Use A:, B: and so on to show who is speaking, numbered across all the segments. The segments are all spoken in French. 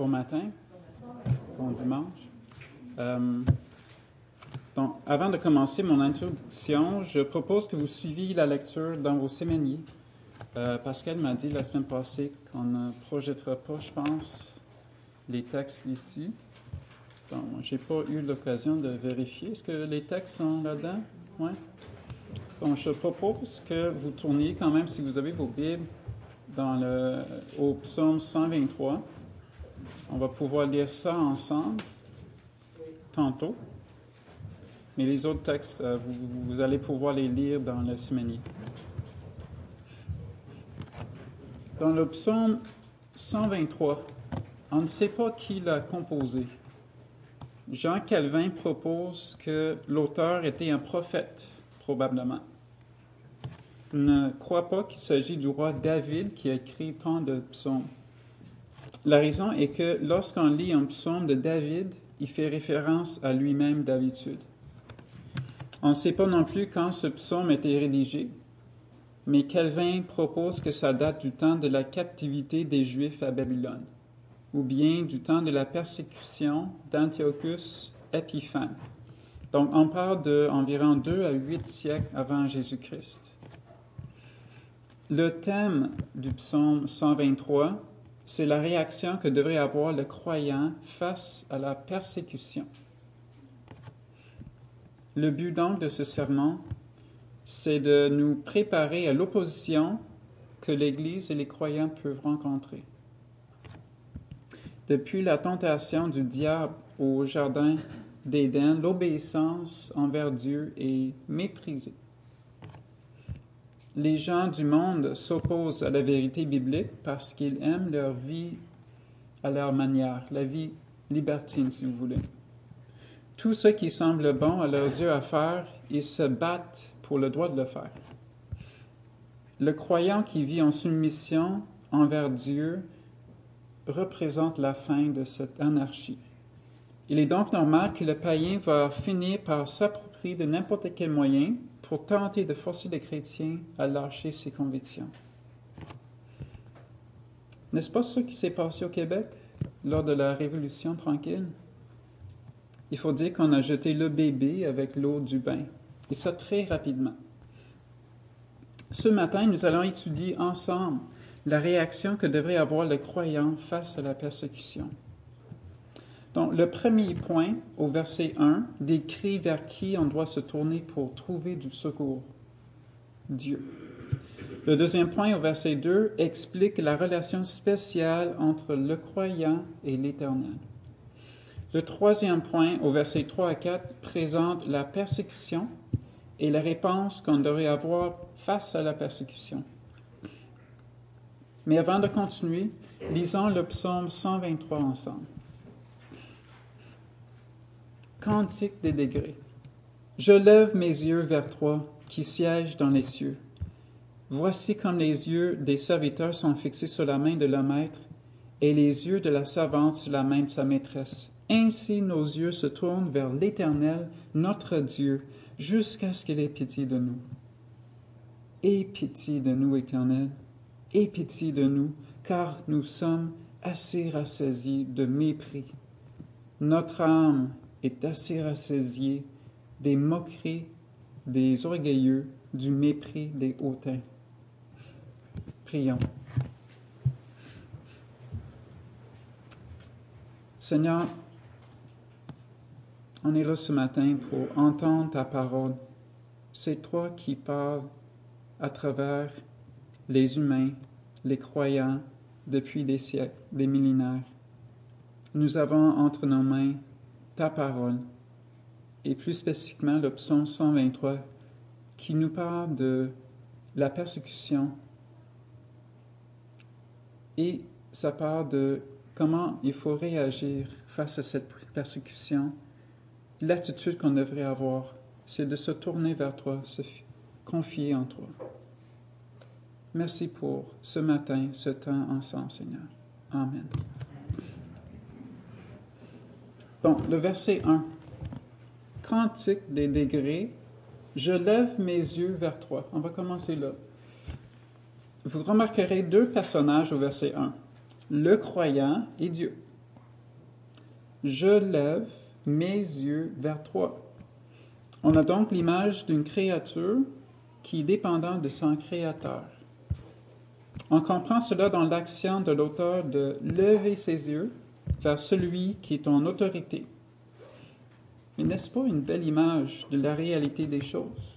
A: Bon matin, bon dimanche. Euh, donc, avant de commencer mon introduction, je propose que vous suiviez la lecture dans vos séminaires. Euh, Pascal m'a dit la semaine passée qu'on ne projettera pas, je pense, les textes ici. Donc, je n'ai pas eu l'occasion de vérifier. Est-ce que les textes sont là-dedans? Oui. Donc, je propose que vous tourniez quand même, si vous avez vos Bibles, dans le, au psaume 123. On va pouvoir lire ça ensemble tantôt. Mais les autres textes, euh, vous, allez pouvoir les lire dans le semaine. Dans le psaume 123, on ne sait pas qui l'a composé. Jean Calvin propose que l'auteur était un prophète, probablement. Il ne croit pas qu'il s'agit du roi David qui a écrit tant de psaumes. La raison est que lorsqu'on lit un psaume de David, il fait référence à lui-même d'habitude. On ne sait pas non plus quand ce psaume a été rédigé, mais Calvin propose que ça date du temps de la captivité des Juifs à Babylone, ou bien du temps de la persécution d'Antiochus Épiphane. Donc on parle d'environ 2 à 8 siècles avant Jésus-Christ. Le thème du psaume 123 c'est la réaction que devrait avoir le croyant face à la persécution. Le but donc de ce sermon, c'est de nous préparer à l'opposition que l'Église et les croyants peuvent rencontrer. Depuis la tentation du diable au jardin d'Éden, l'obéissance envers Dieu est méprisée les gens du monde s'opposent à la vérité biblique parce qu'ils aiment leur vie à leur manière, la vie libertine, si vous voulez. Tout ce qui semble bon à leurs yeux à faire, ils se battent pour le droit de le faire. Le croyant qui vit en soumission envers Dieu représente la fin de cette anarchie. Il est donc normal que le païen va finir par s'approprier de n'importe quel moyen pour tenter de forcer les chrétiens à lâcher ses convictions. N'est-ce pas ce qui s'est passé au Québec lors de la Révolution tranquille? Il faut dire qu'on a jeté le bébé avec l'eau du bain, et ça très rapidement. Ce matin, nous allons étudier ensemble la réaction que devrait avoir le croyant face à la persécution. Donc, le premier point, au verset 1, décrit vers qui on doit se tourner pour trouver du secours? Dieu. Le deuxième point, au verset 2, explique la relation spéciale entre le croyant et l'Éternel. Le troisième point, au verset 3 à 4, présente la persécution et la réponse qu'on devrait avoir face à la persécution. Mais avant de continuer, lisons le psaume 123 ensemble. Cantique des degrés. Je lève mes yeux vers toi qui sièges dans les cieux. Voici comme les yeux des serviteurs sont fixés sur la main de leur maître et les yeux de la servante sur la main de sa maîtresse. Ainsi nos yeux se tournent vers l'Éternel, notre Dieu, jusqu'à ce qu'il ait pitié de nous. Aie pitié de nous, Éternel, aie pitié de nous, car nous sommes assez rassasiés de mépris. Notre âme est assez rassasié des moqueries des orgueilleux, du mépris des hautains. Prions. Seigneur, on est là ce matin pour entendre ta parole. C'est toi qui parles à travers les humains, les croyants, depuis des siècles, des millénaires. Nous avons entre nos mains ta parole, et plus spécifiquement le psaume 123, qui nous parle de la persécution et ça parle de comment il faut réagir face à cette persécution. L'attitude qu'on devrait avoir, c'est de se tourner vers toi, se confier en toi. Merci pour ce matin, ce temps ensemble, Seigneur. Amen. Bon, le verset 1. Cantique des degrés. Je lève mes yeux vers toi. On va commencer là. Vous remarquerez deux personnages au verset 1. Le croyant et Dieu. je lève mes yeux vers toi. On a donc l'image d'une créature qui est dépendante de son créateur. On comprend cela dans l'action de l'auteur de lever ses yeux vers celui qui est en autorité. Mais n'est-ce pas une belle image de la réalité des choses?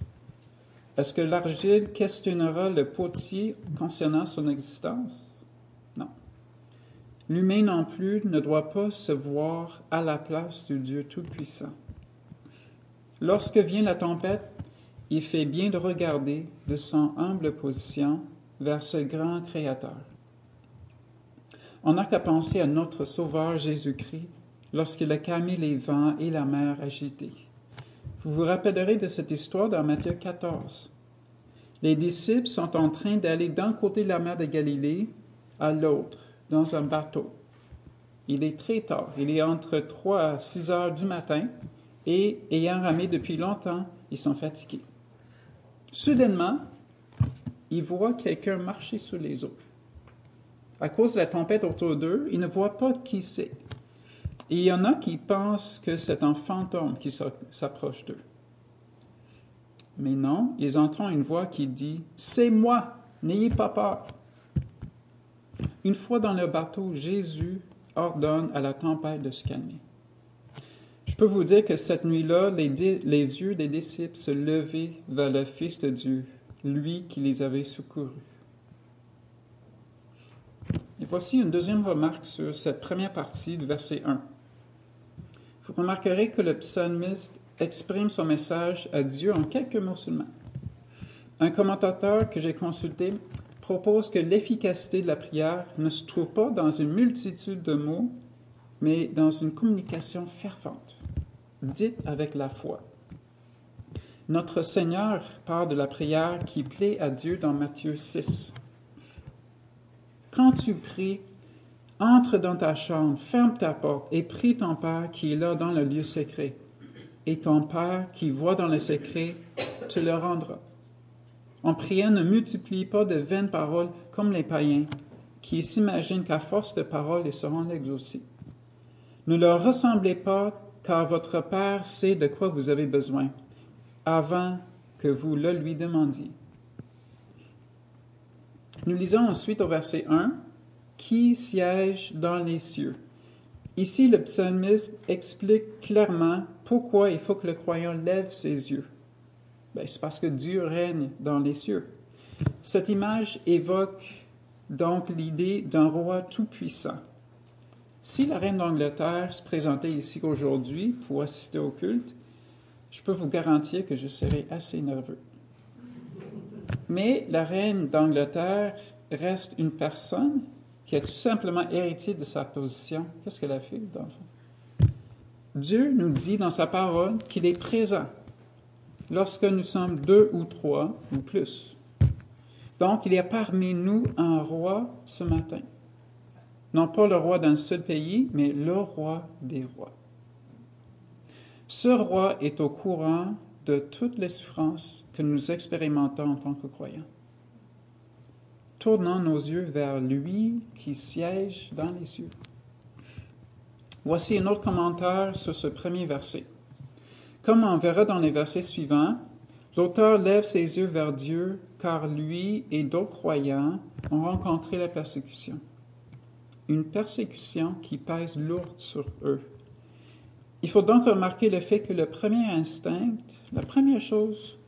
A: Est-ce que l'argile questionnera le potier concernant son existence? Non. L'humain non plus ne doit pas se voir à la place du Dieu Tout-Puissant. Lorsque vient la tempête, il fait bien de regarder de son humble position vers ce grand Créateur. On n'a qu'à penser à notre Sauveur Jésus-Christ lorsqu'il a calmé les vents et la mer agitée. Vous vous rappellerez de cette histoire dans Matthieu 14. Les disciples sont en train d'aller d'un côté de la mer de Galilée à l'autre, dans un bateau. Il est très tard, il est entre 3 à 6 heures du matin, et ayant ramé depuis longtemps, ils sont fatigués. Soudainement, ils voient quelqu'un marcher sur les eaux. À cause de la tempête autour d'eux, ils ne voient pas qui c'est. Et il y en a qui pensent que c'est un fantôme qui s'approche d'eux. Mais non, ils entendent une voix qui dit C'est moi, n'ayez pas peur. Une fois dans le bateau, Jésus ordonne à la tempête de se calmer. Je peux vous dire que cette nuit-là, les, les, yeux des disciples se levaient vers le Fils de Dieu, lui qui les avait secourus. Et voici une deuxième remarque sur cette première partie du verset 1. Vous remarquerez que le psalmiste exprime son message à Dieu en quelques mots seulement. Un commentateur que j'ai consulté propose que l'efficacité de la prière ne se trouve pas dans une multitude de mots, mais dans une communication fervente, dite avec la foi. Notre Seigneur parle de la prière qui plaît à Dieu dans Matthieu 6. Quand tu pries, entre dans ta chambre, ferme ta porte et prie ton Père qui est là dans le lieu secret. Et ton Père qui voit dans le secret te le rendra. En priant, ne multiplie pas de vaines paroles comme les païens, qui s'imaginent qu'à force de paroles, ils seront exaucés. Ne leur ressemblez pas, car votre Père sait de quoi vous avez besoin, avant que vous le lui demandiez. Nous lisons ensuite au verset 1 qui siège dans les cieux? Ici, le psalmiste explique clairement pourquoi il faut que le croyant lève ses yeux. Ben, c'est parce que Dieu règne dans les cieux. Cette image évoque donc l'idée d'un roi tout-puissant. Si la reine d'Angleterre se présentait ici aujourd'hui pour assister au culte, je peux vous garantir que je serais assez nerveux. Mais la reine d'Angleterre reste une personne qui a tout simplement hérité de sa position, qu'est-ce qu'elle a fait, d'enfant? Dieu nous dit dans sa parole qu'il est présent lorsque nous sommes deux ou trois ou plus. Donc, il y a parmi nous un roi ce matin. Non pas le roi d'un seul pays, mais le roi des rois. Ce roi est au courant de toutes les souffrances que nous expérimentons en tant que croyants tournant nos yeux vers lui qui siège dans les cieux. Voici un autre commentaire sur ce premier verset. Comme on verra dans les versets suivants, l'auteur lève ses yeux vers Dieu car lui et d'autres croyants ont rencontré la persécution. Une persécution qui pèse lourde sur eux. Il faut donc remarquer le fait que le premier instinct, la première chose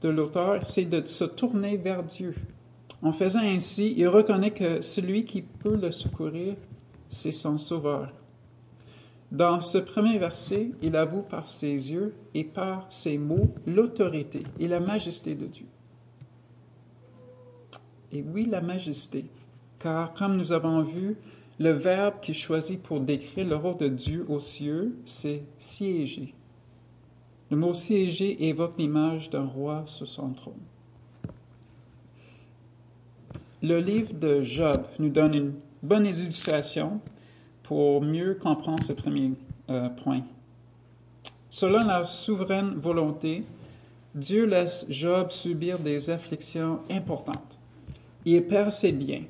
A: de l'auteur, c'est de se tourner vers Dieu, en faisant ainsi, il reconnaît que celui qui peut le secourir, c'est son Sauveur. Dans ce premier verset, il avoue par ses yeux et par ses mots l'autorité et la majesté de Dieu. Et oui, la majesté, car comme nous avons vu, le verbe qui choisit pour décrire le rôle de Dieu aux cieux, c'est siéger. Le mot siéger évoque l'image d'un roi sur son trône. Le livre de Job nous donne une bonne illustration pour mieux comprendre ce premier euh, point. Selon la souveraine volonté, Dieu laisse Job subir des afflictions importantes. Il perd ses biens.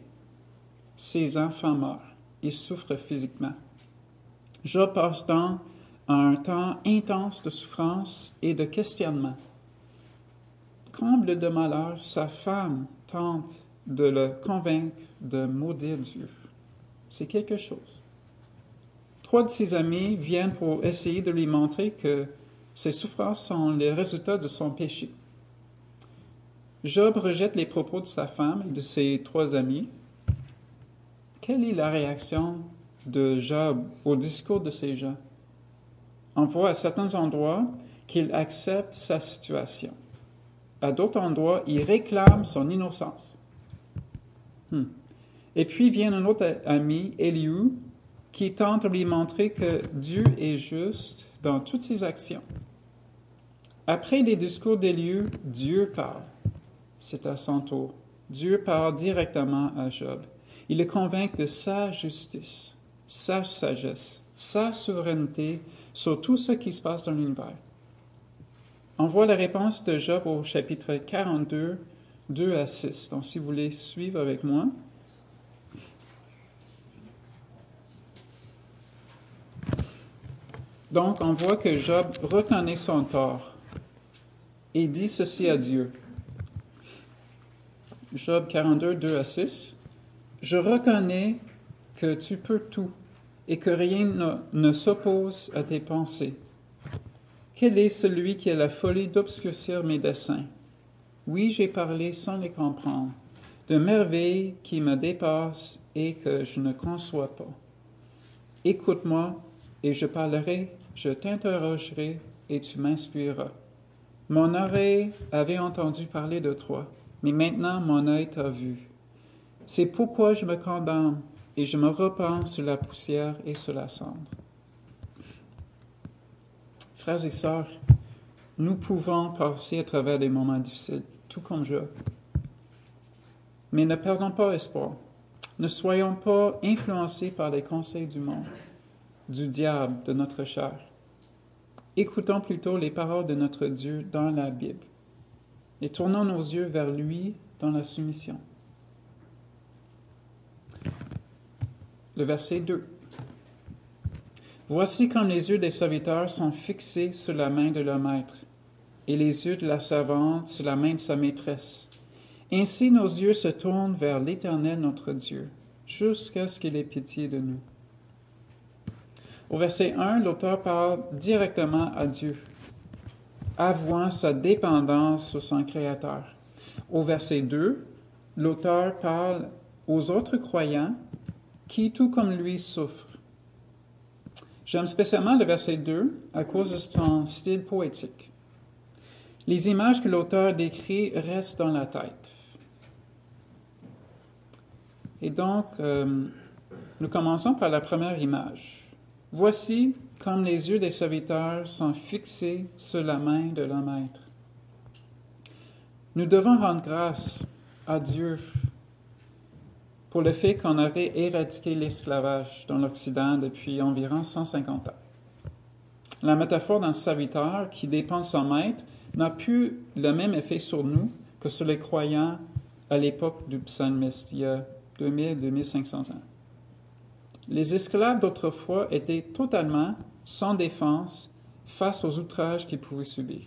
A: Ses enfants meurent. Il souffre physiquement. Job passe dans un temps intense de souffrance et de questionnement. Comble de malheur, sa femme tente de le convaincre de maudire Dieu. C'est quelque chose. Trois de ses amis viennent pour essayer de lui montrer que ses souffrances sont les résultats de son péché. Job rejette les propos de sa femme et de ses trois amis. Quelle est la réaction de Job au discours de ces gens? On voit à certains endroits qu'il accepte sa situation. À d'autres endroits, il réclame son innocence. Hmm. Et puis vient un autre ami, Eliou, qui tente de lui montrer que Dieu est juste dans toutes ses actions. Après les discours d'Eliou, Dieu parle. C'est à son tour. Dieu parle directement à Job. Il le convainc de sa justice, sa sagesse, sa souveraineté sur tout ce qui se passe dans l'univers. On voit la réponse de Job au chapitre 42, 2 à 6. Donc, si vous voulez suivre avec moi. Donc, on voit que Job reconnaît son tort et dit ceci à Dieu. Job 42, 2 à 6. Je reconnais que tu peux tout et que rien ne, s'oppose à tes pensées. Quel est celui qui a la folie d'obscurcir mes desseins? Oui, j'ai parlé sans les comprendre, de merveilles qui me dépassent et que je ne conçois pas. Écoute-moi et je parlerai, je t'interrogerai et tu m'inspireras. Mon oreille avait entendu parler de toi, mais maintenant mon œil t'a vu. C'est pourquoi je me condamne et je me repens sur la poussière et sur la cendre. Frères et sœurs, nous pouvons passer à travers des moments difficiles, tout comme je. Mais ne perdons pas espoir. Ne soyons pas influencés par les conseils du monde, du diable, de notre chair. Écoutons plutôt les paroles de notre Dieu dans la Bible et tournons nos yeux vers lui dans la soumission. Le verset 2. Voici comme les yeux des serviteurs sont fixés sur la main de leur maître, et les yeux de la servante sur la main de sa maîtresse. Ainsi nos yeux se tournent vers l'Éternel notre Dieu, jusqu'à ce qu'il ait pitié de nous. Au verset 1, l'auteur parle directement à Dieu, avouant sa dépendance sur son Créateur. Au verset 2, l'auteur parle aux autres croyants qui, tout comme lui, souffrent. J'aime spécialement le verset 2 à cause de son style poétique. Les images que l'auteur décrit restent dans la tête. Et donc, euh, nous commençons par la première image. Voici comme les yeux des serviteurs sont fixés sur la main de leur maître. Nous devons rendre grâce à Dieu pour le fait qu'on aurait éradiqué l'esclavage dans l'Occident depuis environ 150 ans. La métaphore d'un serviteur qui dépend de son maître n'a plus le même effet sur nous que sur les croyants à l'époque du psalmiste, il y a 2000-2500 ans. Les esclaves d'autrefois étaient totalement sans défense face aux outrages qu'ils pouvaient subir.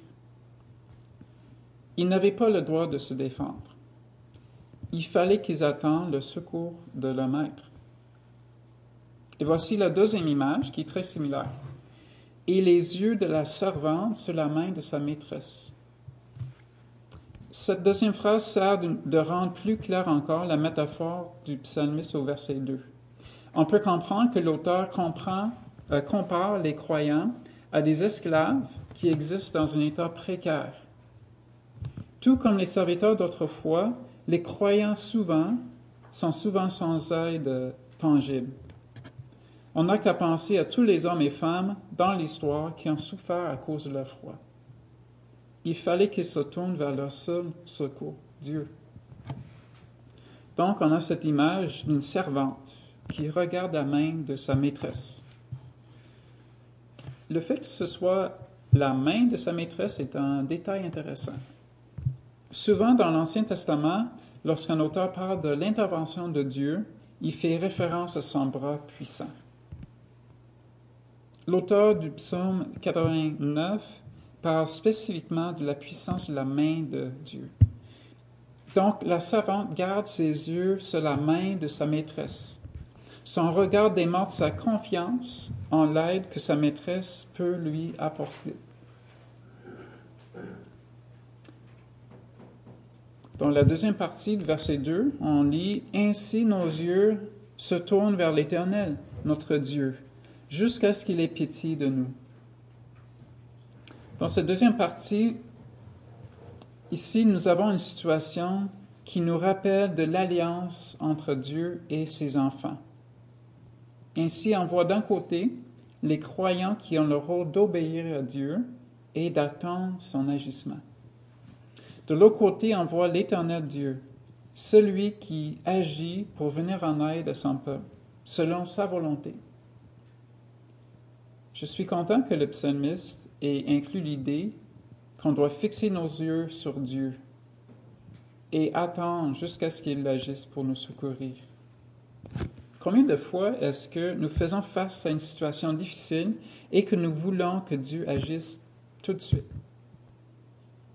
A: Ils n'avaient pas le droit de se défendre il fallait qu'ils attendent le secours de leur maître. Et voici la deuxième image qui est très similaire. Et les yeux de la servante sur la main de sa maîtresse. Cette deuxième phrase sert de rendre plus clair encore la métaphore du psalmiste au verset 2. On peut comprendre que l'auteur euh, compare les croyants à des esclaves qui existent dans un état précaire. Tout comme les serviteurs d'autrefois, les croyants souvent sont souvent sans aide tangible. On n'a qu'à penser à tous les hommes et femmes dans l'histoire qui ont souffert à cause de la foi. Il fallait qu'ils se tournent vers leur seul secours, Dieu. Donc, on a cette image d'une servante qui regarde la main de sa maîtresse. Le fait que ce soit la main de sa maîtresse est un détail intéressant. Souvent dans l'Ancien Testament, lorsqu'un auteur parle de l'intervention de Dieu, il fait référence à son bras puissant. l'auteur du psaume 89 parle spécifiquement de la puissance de la main de Dieu. Donc, la savante garde ses yeux sur la main de sa maîtresse. Son regard démontre sa confiance en l'aide que sa maîtresse peut lui apporter. Dans la deuxième partie du verset 2, on lit Ainsi nos yeux se tournent vers l'Éternel, notre Dieu, jusqu'à ce qu'il ait pitié de nous. Dans cette deuxième partie, ici, nous avons une situation qui nous rappelle de l'alliance entre Dieu et ses enfants. Ainsi, on voit d'un côté les croyants qui ont le rôle d'obéir à Dieu et d'attendre son agissement. De l'autre côté, on voit l'Éternel Dieu, celui qui agit pour venir en aide à son peuple, selon sa volonté. Je suis content que le psalmiste ait inclus l'idée qu'on doit fixer nos yeux sur Dieu et attendre jusqu'à ce qu'il agisse pour nous secourir. Combien de fois est-ce que nous faisons face à une situation difficile et que nous voulons que Dieu agisse tout de suite?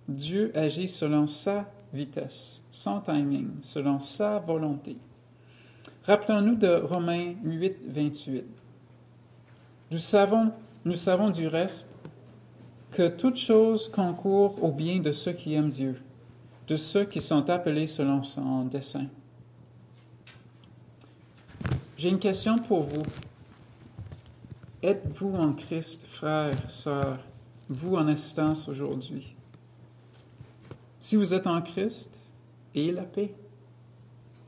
A: Dieu agit selon sa vitesse, son timing, selon sa volonté. Rappelons-nous de Romains 8, 28. Nous savons, nous savons du reste que toute chose concourt au bien de ceux qui aiment Dieu, de ceux qui sont appelés selon son dessein. J'ai une question pour vous. Êtes-vous en Christ, frère, sœur, vous en assistance aujourd'hui? Si vous êtes en Christ, ayez la paix.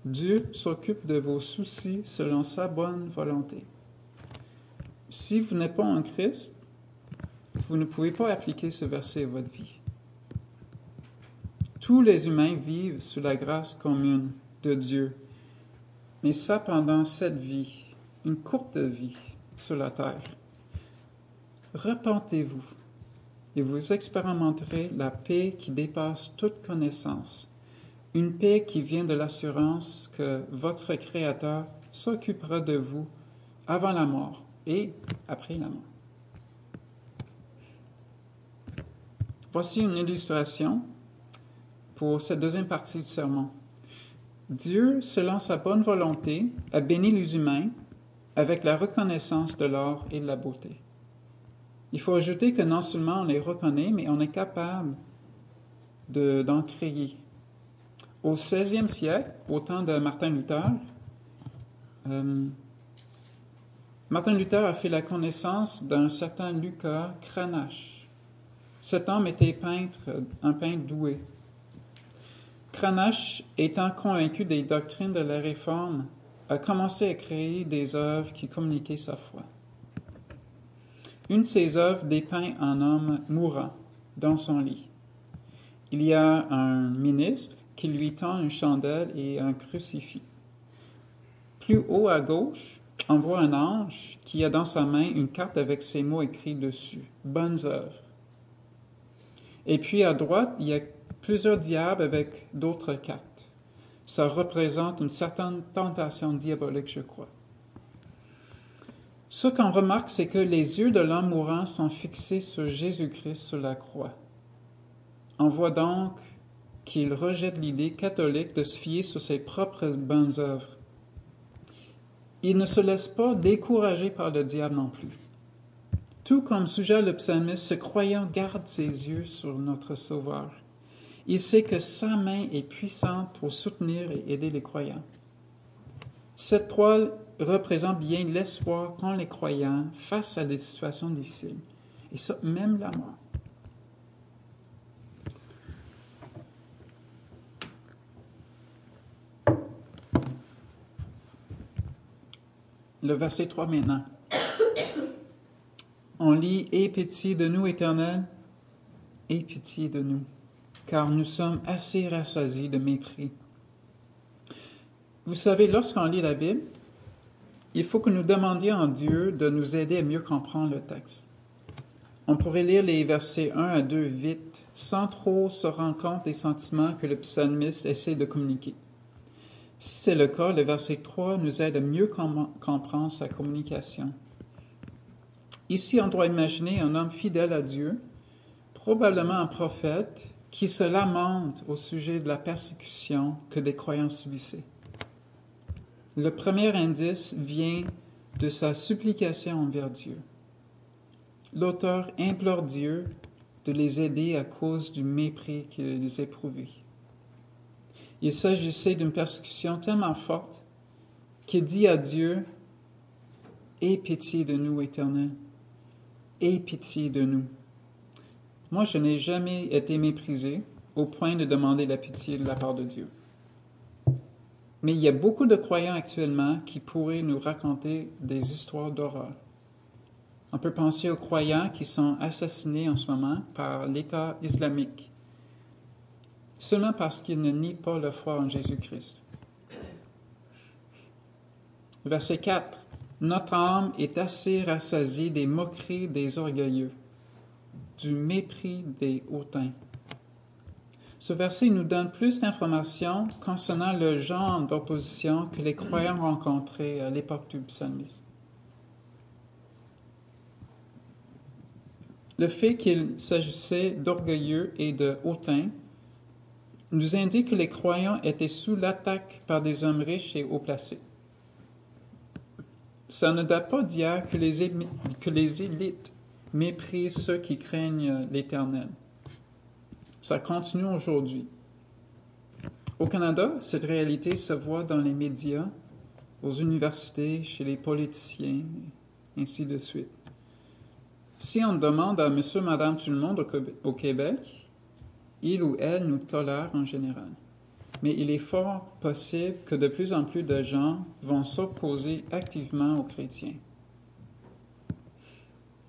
A: Dieu s'occupe de vos soucis selon sa bonne volonté. Si vous n'êtes pas en Christ, vous ne pouvez pas appliquer ce verset à votre vie. Tous les humains vivent sous la grâce commune de Dieu mais ça pendant cette vie, une courte vie sur la terre. Repentez-vous et vous expérimenterez la paix qui dépasse toute connaissance, une paix qui vient de l'assurance que votre Créateur s'occupera de vous avant la mort et après la mort. Voici une illustration pour cette deuxième partie du sermon. Dieu, selon sa bonne volonté, a béni les humains avec la reconnaissance de l'or et de la beauté. Il faut ajouter que non seulement on les reconnaît, mais on est capable d'en créer. Au 16e siècle, au temps de Martin Luther, euh, Martin Luther a fait la connaissance d'un certain Lucas Cranach. Cet homme était peintre, un peintre doué. Cranach, étant convaincu des doctrines de la Réforme, a commencé à créer des œuvres qui communiquaient sa foi. Une de ses œuvres dépeint un homme mourant dans son lit. Il y a un ministre qui lui tend une chandelle et un crucifix. Plus haut à gauche, on voit un ange qui a dans sa main une carte avec ces mots écrits dessus Bonnes œuvres. Et puis à droite, il y a plusieurs diables avec d'autres cartes. Ça représente une certaine tentation diabolique, je crois. Ce qu'on remarque, c'est que les yeux de l'homme mourant sont fixés sur Jésus-Christ sur la croix. On voit donc qu'il rejette l'idée catholique de se fier sur ses propres bonnes œuvres. Il ne se laisse pas décourager par le diable non plus. Tout comme sujet le psalmiste, ce croyant garde ses yeux sur notre Sauveur. Il sait que sa main est puissante pour soutenir et aider les croyants. Cette toile représente bien l'espoir qu'ont les croyants face à des situations difficiles. Et ça, même la mort. Le verset 3 maintenant. On lit Aie pitié de nous, Éternel, aie pitié de nous car nous sommes assez rassasiés de mépris. Vous savez, lorsqu'on lit la Bible, il faut que nous demandions à Dieu de nous aider à mieux comprendre le texte. On pourrait lire les versets 1 à 2 vite, sans trop se rendre compte des sentiments que le psalmiste essaie de communiquer. Si c'est le cas, le verset 3 nous aide à mieux comprendre sa communication. Ici, on doit imaginer un homme fidèle à Dieu, probablement un prophète, qui se lamente au sujet de la persécution que des croyants subissaient. Le premier indice vient de sa supplication envers Dieu. L'auteur implore Dieu de les aider à cause du mépris qu'ils éprouvaient. Il s'agissait d'une persécution tellement forte qu'il dit à Dieu, Aie pitié de nous, Éternel, aie pitié de nous. Moi, je n'ai jamais été méprisé au point de demander la pitié de la part de Dieu. Mais il y a beaucoup de croyants actuellement qui pourraient nous raconter des histoires d'horreur. On peut penser aux croyants qui sont assassinés en ce moment par l'État islamique, seulement parce qu'ils ne nient pas la foi en Jésus-Christ. Verset 4. Notre âme est assez rassasiée des moqueries des orgueilleux, du mépris des hautains. Ce verset nous donne plus d'informations concernant le genre d'opposition que les croyants rencontraient à l'époque du psalmiste. Le fait qu'il s'agissait d'orgueilleux et de hautains nous indique que les croyants étaient sous l'attaque par des hommes riches et haut placés. Ça ne date pas d'hier que les, que les élites méprisent ceux qui craignent l'Éternel. Ça continue aujourd'hui. Au Canada, cette réalité se voit dans les médias, aux universités, chez les politiciens, ainsi de suite. Si on demande à monsieur, madame, tout le monde au Québec, il ou elle nous tolère en général. Mais il est fort possible que de plus en plus de gens vont s'opposer activement aux chrétiens.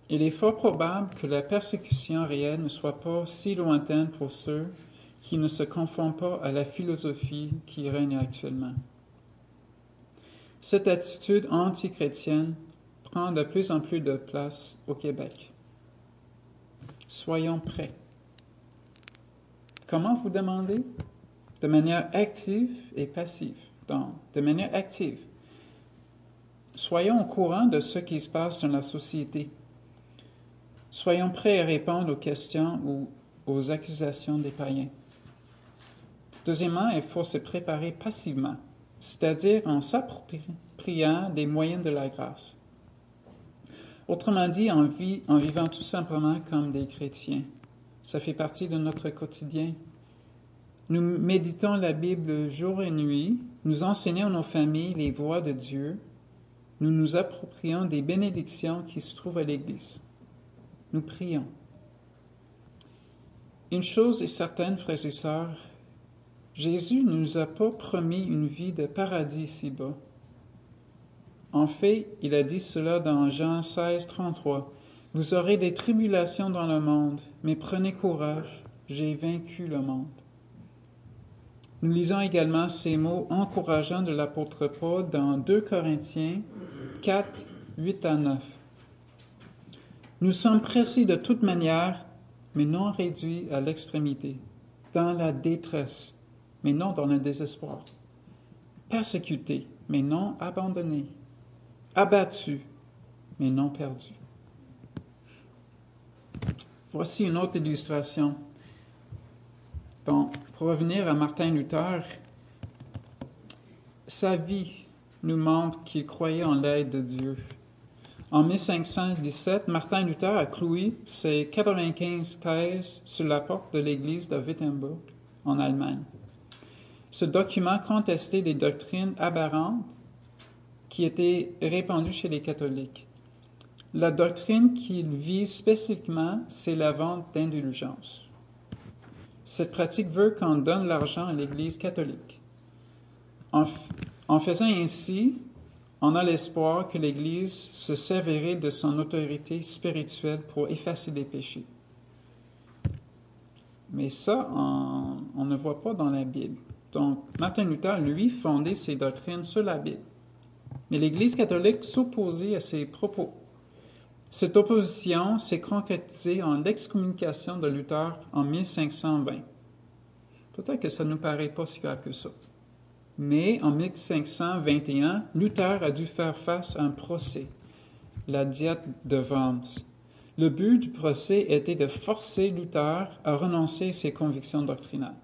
A: Il est fort probable que la persécution réelle ne soit pas si lointaine pour ceux qui ne se conforment pas à la philosophie qui règne actuellement. Cette attitude anti-chrétienne prend de plus en plus de place au Québec. Soyons prêts. Comment vous demandez? De manière active et passive. Donc, de manière active. Soyons au courant de ce qui se passe dans la société. Soyons prêts à répondre aux questions ou aux accusations des païens. Deuxièmement, il faut se préparer passivement, c'est-à-dire en s'appropriant des moyens de la grâce. Autrement dit, en, vivant tout simplement comme des chrétiens. Ça fait partie de notre quotidien. Nous méditons la Bible jour et nuit, nous enseignons nos familles les voies de Dieu, nous nous approprions des bénédictions qui se trouvent à l'Église. Nous prions. Une chose est certaine, frères et sœurs, Jésus ne nous a pas promis une vie de paradis ici-bas. En fait, il a dit cela dans Jean 16, 33. Vous aurez des tribulations dans le monde, mais prenez courage, j'ai vaincu le monde. Nous lisons également ces mots encourageants de l'apôtre Paul dans 2 Corinthiens 4, 8 à 9. Nous sommes pressés de toute manière, mais non réduits à l'extrémité, dans la détresse, mais non dans le désespoir, persécutés, mais non abandonnés, abattus, mais non perdus. Voici une autre illustration. Donc, pour revenir à Martin Luther, sa vie nous montre qu'il croyait en l'aide de Dieu en 1517, Martin Luther a cloué ses 95 thèses sur la porte de l'église de Wittenberg, en Allemagne. Ce document contestait des doctrines aberrantes qui étaient répandues chez les catholiques. La doctrine qu'il vise spécifiquement, c'est la vente d'indulgence. Cette pratique veut qu'on donne l'argent à l'Église catholique. En, en faisant ainsi, on a l'espoir que l'Église se servirait de son autorité spirituelle pour effacer les péchés. Mais ça, on, ne voit pas dans la Bible. Donc, Martin Luther, lui, fondait ses doctrines sur la Bible. Mais l'Église catholique s'opposait à ses propos. Cette opposition s'est concrétisée en l'excommunication de Luther en 1520. Peut-être que ça ne nous paraît pas si grave que ça. Mais en 1521, Luther a dû faire face à un procès. la diète de Worms. Le but du procès était de forcer Luther à renoncer à ses convictions doctrinales.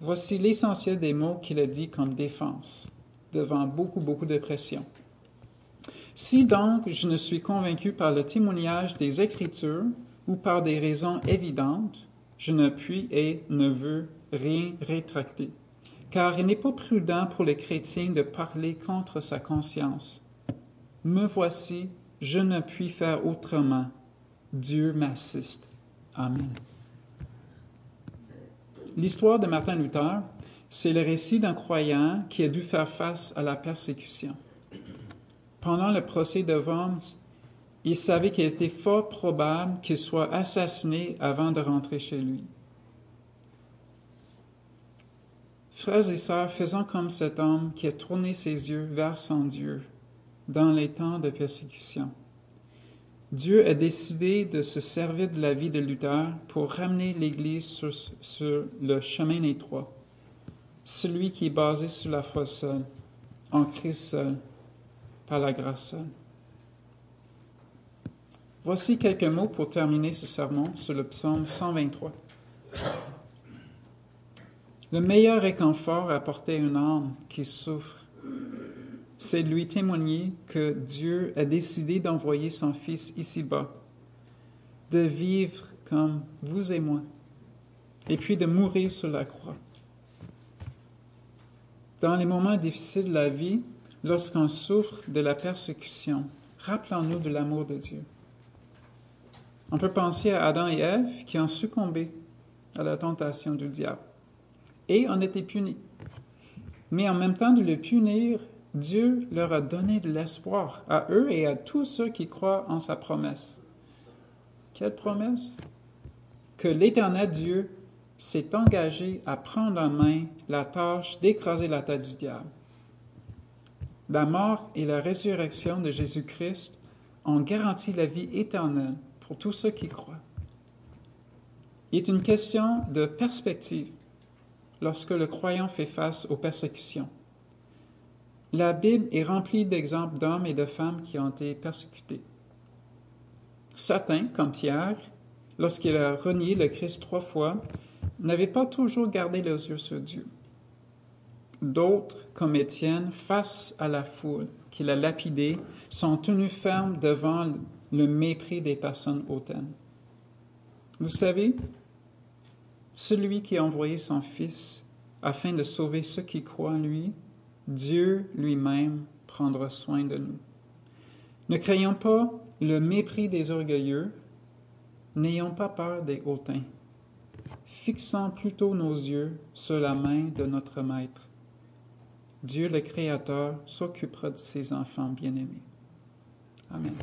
A: Voici l'essentiel des mots qu'il a dit comme défense devant beaucoup, beaucoup de pression. Si donc je ne suis convaincu par le témoignage des Écritures ou par des raisons évidentes, je ne puis et ne veux rien rétracter, car il n'est pas prudent pour les chrétiens de parler contre sa conscience. Me voici, je ne puis faire autrement. Dieu m'assiste. Amen. L'histoire de Martin Luther, c'est le récit d'un croyant qui a dû faire face à la persécution. Pendant le procès de Worms, il savait qu'il était fort probable qu'il soit assassiné avant de rentrer chez lui. Frères et sœurs, faisons comme cet homme qui a tourné ses yeux vers son Dieu dans les temps de persécution. Dieu a décidé de se servir de la vie de Luther pour ramener l'Église sur, le chemin étroit, celui qui est basé sur la foi seule, en Christ par la grâce seule. Voici quelques mots pour terminer ce sermon sur le psaume 123. Le meilleur réconfort à apporter à une âme qui souffre, c'est de lui témoigner que Dieu a décidé d'envoyer son Fils ici-bas, de vivre comme vous et moi, et puis de mourir sur la croix. Dans les moments difficiles de la vie, lorsqu'on souffre de la persécution, rappelons-nous de l'amour de Dieu. On peut penser à Adam et Ève qui ont succombé à la tentation du diable et ont été punis. Mais en même temps de le punir, Dieu leur a donné de l'espoir à eux et à tous ceux qui croient en sa promesse. Quelle promesse? Que l'Éternel Dieu s'est engagé à prendre en main la tâche d'écraser la tête du diable. La mort et la résurrection de Jésus-Christ ont garanti la vie éternelle pour tous ceux qui croient. Il est une question de perspective lorsque le croyant fait face aux persécutions. La Bible est remplie d'exemples d'hommes et de femmes qui ont été persécutés. Certains, comme Pierre, lorsqu'il a renié le Christ trois fois, n'avaient pas toujours gardé leurs yeux sur Dieu. D'autres, comme Étienne, face à la foule qu'il a lapidée, sont tenus fermes devant le mépris des personnes hautaines. Vous savez, celui qui a envoyé son Fils afin de sauver ceux qui croient en lui, Dieu lui-même prendra soin de nous. Ne craignons pas le mépris des orgueilleux, n'ayons pas peur des hautains. Fixons plutôt nos yeux sur la main de notre Maître. Dieu le Créateur s'occupera de ses enfants bien-aimés. Amen.